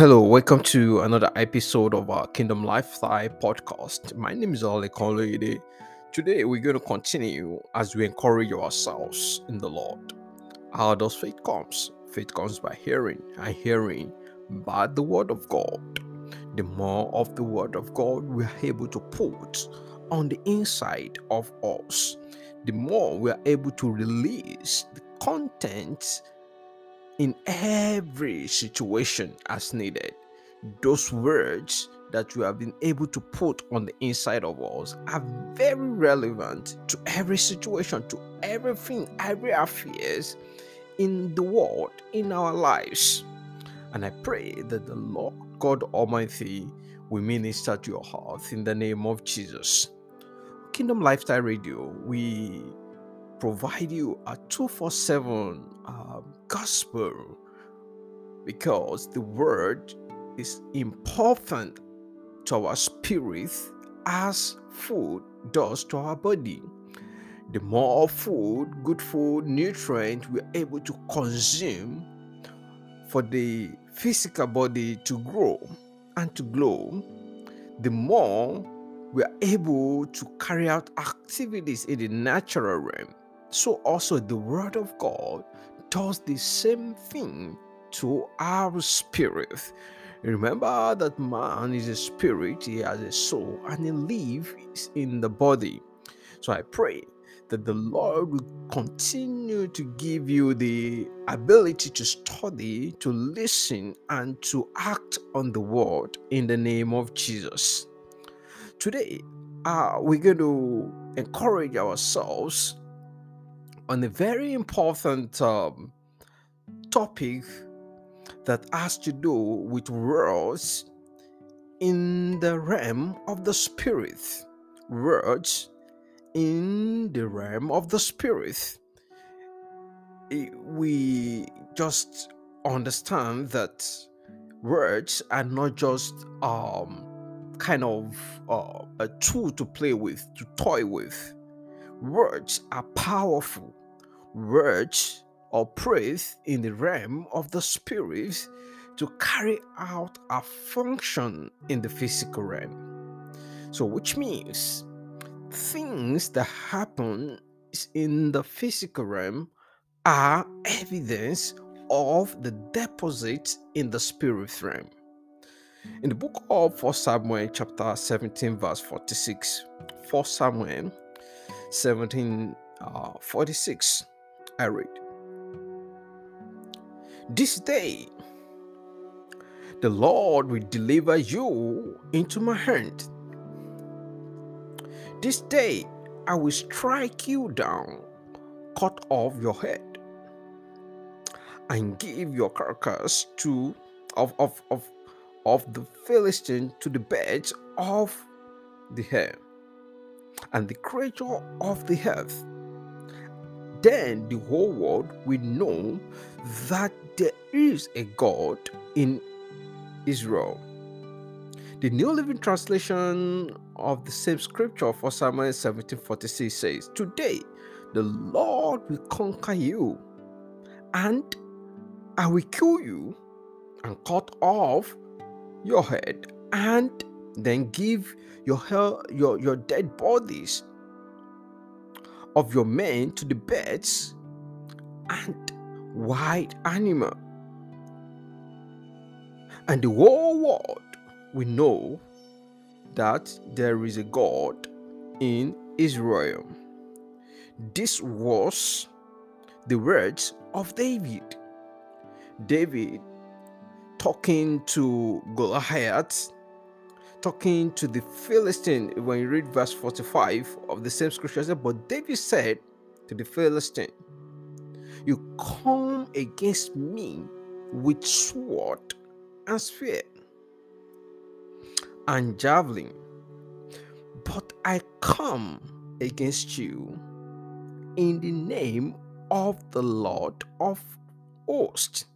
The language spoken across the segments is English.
Hello, welcome to another episode of our Kingdom Life Lifestyle podcast. My name is Ale Kolide. Today, we're going to continue as we encourage ourselves in the Lord. How does faith comes? Faith comes by hearing, and hearing by the word of God. The more of the word of God we are able to put on the inside of us, the more we are able to release the content in every situation as needed. Those words that you have been able to put on the inside of us are very relevant to every situation, to everything, every affairs in the world, in our lives. And I pray that the Lord God Almighty will minister to your heart in the name of Jesus. Kingdom Lifestyle Radio, we provide you a 247 um, gospel because the word is important to our spirit as food does to our body. The more food, good food, nutrient we're able to consume for the physical body to grow and to glow, the more we are able to carry out activities in the natural realm so also the word of God does the same thing to our spirit. Remember that man is a spirit, he has a soul, and he lives in the body. So I pray that the Lord will continue to give you the ability to study, to listen, and to act on the word in the name of Jesus. Today, uh, we're going to encourage ourselves on a very important um, topic that has to do with words in the realm of the spirit. Words in the realm of the spirit. We just understand that words are not just um, kind of uh, a tool to play with, to toy with. Words are powerful words or praise in the realm of the spirit to carry out a function in the physical realm. So, which means things that happen in the physical realm are evidence of the deposit in the spirit realm. In the book of 1 Samuel, chapter 17, verse 46, 1 Samuel 17, uh, 46, I read. This day the Lord will deliver you into my hand. This day I will strike you down, cut off your head, and give your carcass to of of of, of the Philistine to the birds of the air and the creature of the earth then the whole world will know that there is a God in Israel. The New Living Translation of the same scripture for Samuel 1746 says, Today the Lord will conquer you, and I will kill you and cut off your head, and then give your, your, your dead bodies of your men to the birds and wild animal. And the whole world will know that there is a God in Israel. This was the words of David. David talking to Goliath talking to the Philistine when you read verse 45 of the same scripture. Said, but David said to the Philistine, You come against me with sword and spear and javelin, but I come against you in the name of the Lord of hosts,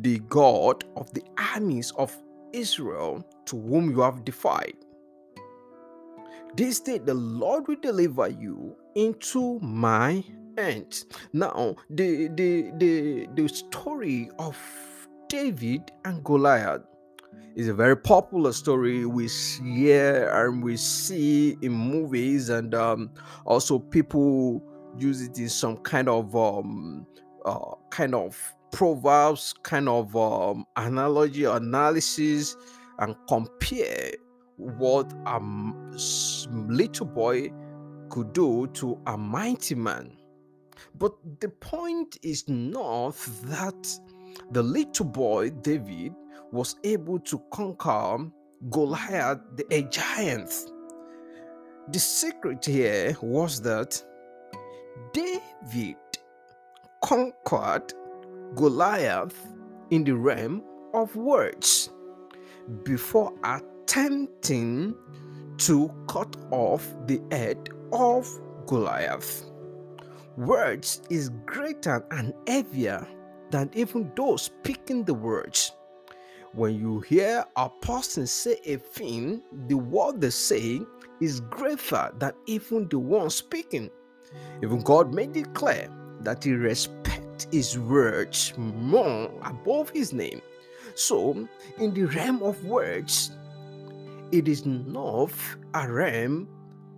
the God of the armies of Israel to whom you have defied. This day the Lord will deliver you into my hands. Now, the the the, the story of David and Goliath. is a very popular story we hear and we see in movies, and um, also people use it in some kind of um, uh, kind of proverbs, kind of um, analogy analysis, and compare what a little boy could do to a mighty man. But the point is not that the little boy David was able to conquer Goliath, the a giant. The secret here was that David conquered Goliath in the realm of words before attempting to cut off the head of Goliath. Words is greater and heavier than even those speaking the words. When you hear a person say a thing, the word they say is greater than even the one speaking. Even God made it clear that He respects His words more above His name. So, in the realm of words, it is not a realm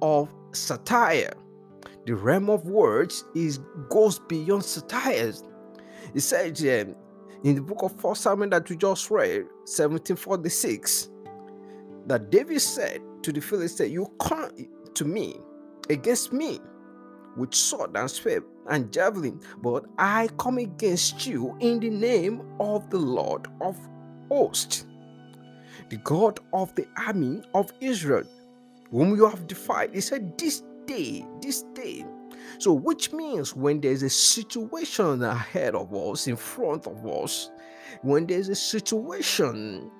of satire. The realm of words is goes beyond satire. It says um, in the book of First Samuel that we just read, 1746, that David said to the Philistine, You come to me against me with sword and spear and javelin, but I come against you in the name of the Lord of hosts, the God of the army of Israel, whom you have defied. He said, This day, this day, so, which means when there's a situation ahead of us, in front of us, when there's a situation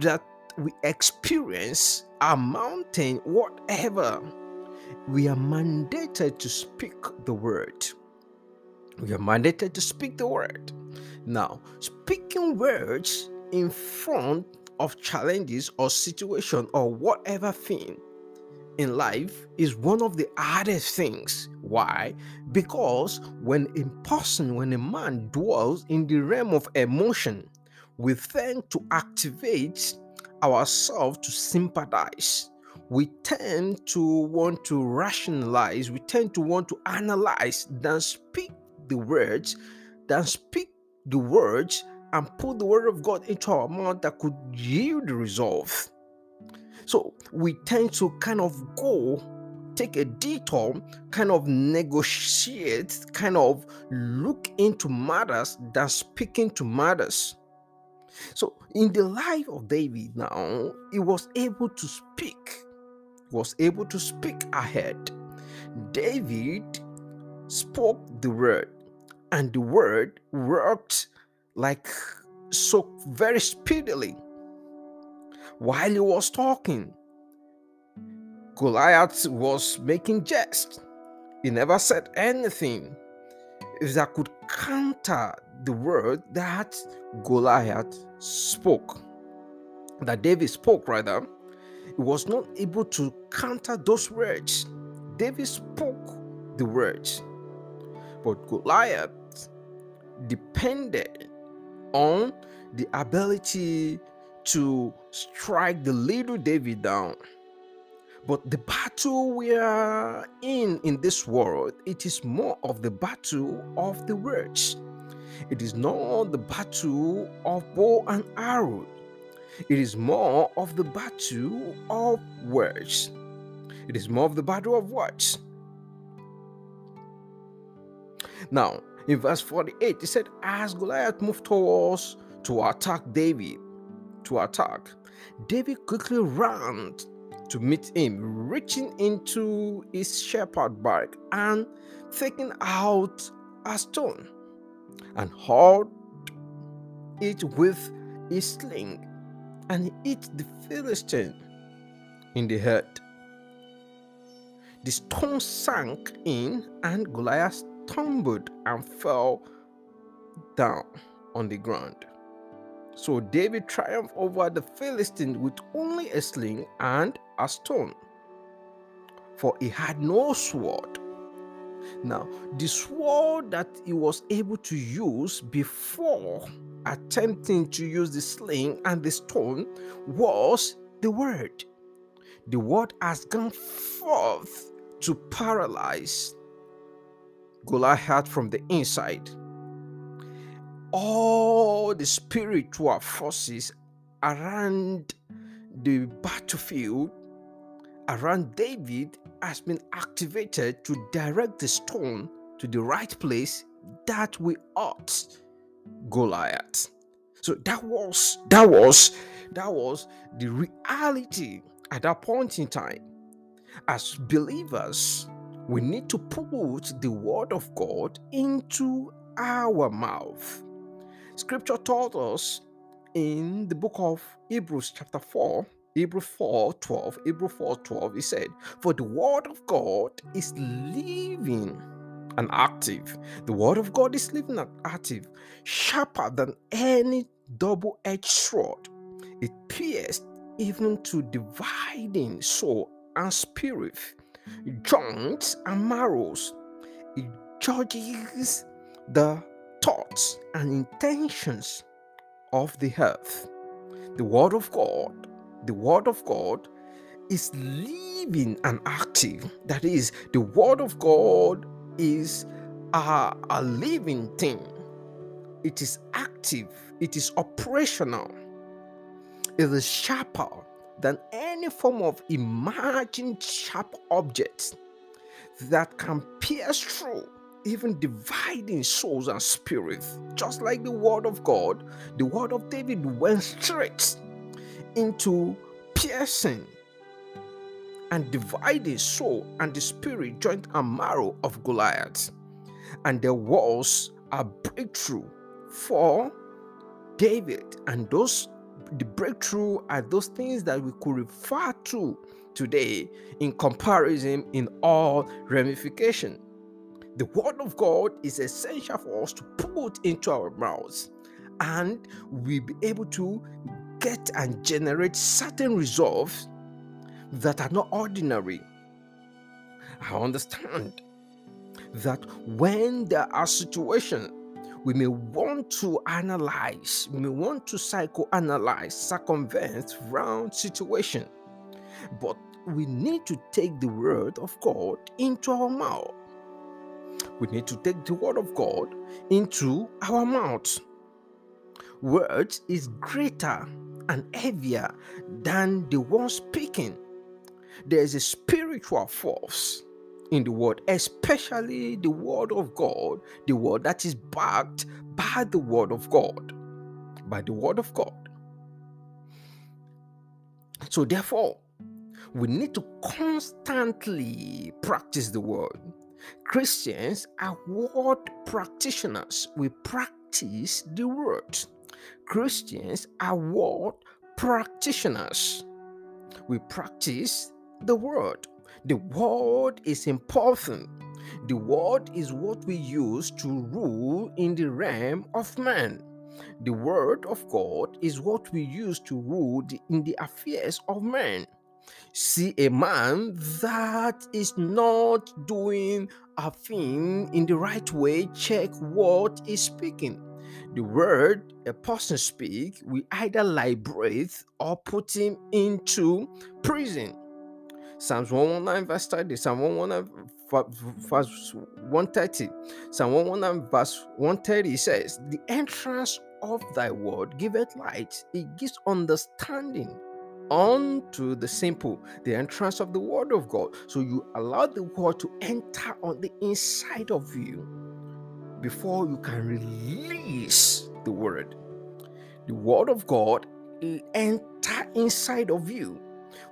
that we experience, a mountain, whatever, we are mandated to speak the word. We are mandated to speak the word. Now, speaking words in front of challenges or situation or whatever thing in life is one of the hardest things. Why? Because when a person, when a man dwells in the realm of emotion, we tend to activate ourselves to sympathize. We tend to want to rationalize, we tend to want to analyze than speak the words, than speak the words and put the word of God into our mouth that could yield resolve. So we tend to kind of go take a detour, kind of negotiate, kind of look into matters than speaking to matters. So in the life of David now, he was able to speak, was able to speak ahead. David spoke the word, and the word worked like so very speedily while he was talking. Goliath was making jest. He never said anything that could counter the word that Goliath spoke. That David spoke, rather. He was not able to counter those words. David spoke the words. But Goliath depended on the ability to strike the little David down. But the battle we are in in this world, it is more of the battle of the words. It is not the battle of bow and arrow. It is more of the battle of words. It is more of the battle of words. Now, in verse 48, it said, As Goliath moved towards to attack David, to attack, David quickly ran to meet him, reaching into his shepherd bag and taking out a stone and hurled it with his sling and hit the Philistine in the head. The stone sank in, and Goliath stumbled and fell down on the ground. So David triumphed over the Philistine with only a sling and a stone, for he had no sword. Now, the sword that he was able to use before attempting to use the sling and the stone was the word. The word has gone forth to paralyze Goliath from the inside. All the spiritual forces around the battlefield around David has been activated to direct the stone to the right place that we ought Goliath. So that was that was that was the reality at that point in time. As believers, we need to put the word of God into our mouth. Scripture taught us in the book of Hebrews, chapter 4, Hebrews 4 12, Hebrews 4 12, he said, For the word of God is living and active. The word of God is living and active, sharper than any double edged sword. It pierced even to dividing soul and spirit, joints and marrows. It judges the thoughts and intentions of the earth. The word of God, the word of God is living and active. That is, the word of God is a, a living thing, it is active, it is operational, it is sharper than any form of imagined sharp object that can pierce through even dividing souls and spirits. Just like the word of God, the word of David went straight into piercing and dividing soul and the spirit, joint and marrow of Goliath. And there was a breakthrough for David, and those the breakthrough are those things that we could refer to today in comparison in all ramification. The word of God is essential for us to put into our mouths, and we'll be able to get and generate certain results that are not ordinary. I understand that when there are situations we may want to analyze, we may want to psychoanalyze, circumvent round situation, but we need to take the word of God into our mouth. We need to take the word of God into our mouth. Words is greater and heavier than the one speaking there is a spiritual force in the word, especially the word of God, the word that is backed by the word of God. By the word of God. So, therefore, we need to constantly practice the word. Christians are word practitioners. We practice the word. Christians are word practitioners. We practice the word. The word is important. The word is what we use to rule in the realm of man. The word of God is what we use to rule in the affairs of man. See a man that is not doing a thing in the right way, check what is speaking. The word a person speak we either liberate or put him into prison. Psalms 119 verse 30, Psalm 119 verse 130, Psalm 119 verse 130 says, The entrance of thy word giveth light, it gives understanding unto the simple, the entrance of the word of God. So you allow the word to enter on the inside of you before you can release the word. The word of God enter inside of you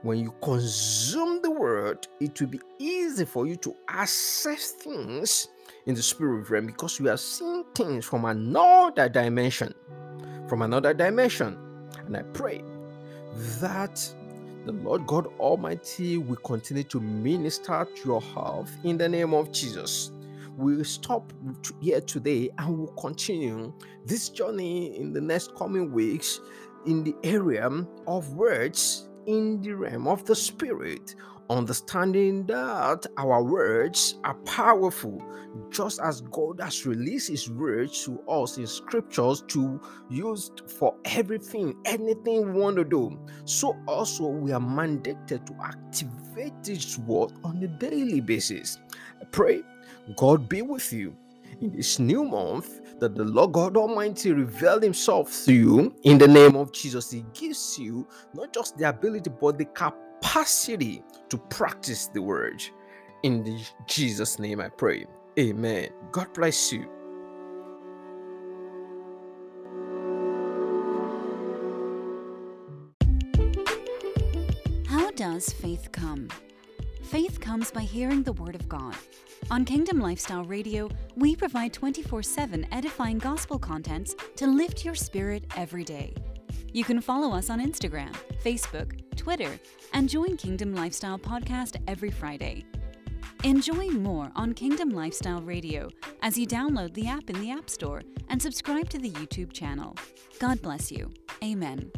when you consume the word, it will be easy for you to assess things in the spirit realm because you are seeing things from another dimension. From another dimension. And I pray that the Lord God Almighty will continue to minister to your health in the name of Jesus. We'll stop here today and we'll continue this journey in the next coming weeks in the area of words in the realm of the spirit understanding that our words are powerful, just as God has released His words to us in scriptures to use for everything, anything we want to do. So also we are mandated to activate His word on a daily basis. I pray God be with you in this new month that the Lord God Almighty revealed Himself to you in the name of Jesus. He gives you not just the ability, but the capacity to practice the word. In the Jesus' name I pray. Amen. God bless you. How does faith come? Faith comes by hearing the Word of God. On Kingdom Lifestyle Radio, we provide 24 7 edifying gospel contents to lift your spirit every day. You can follow us on Instagram, Facebook, Twitter, and join Kingdom Lifestyle Podcast every Friday. Enjoy more on Kingdom Lifestyle Radio as you download the app in the App Store and subscribe to the YouTube channel. God bless you. Amen.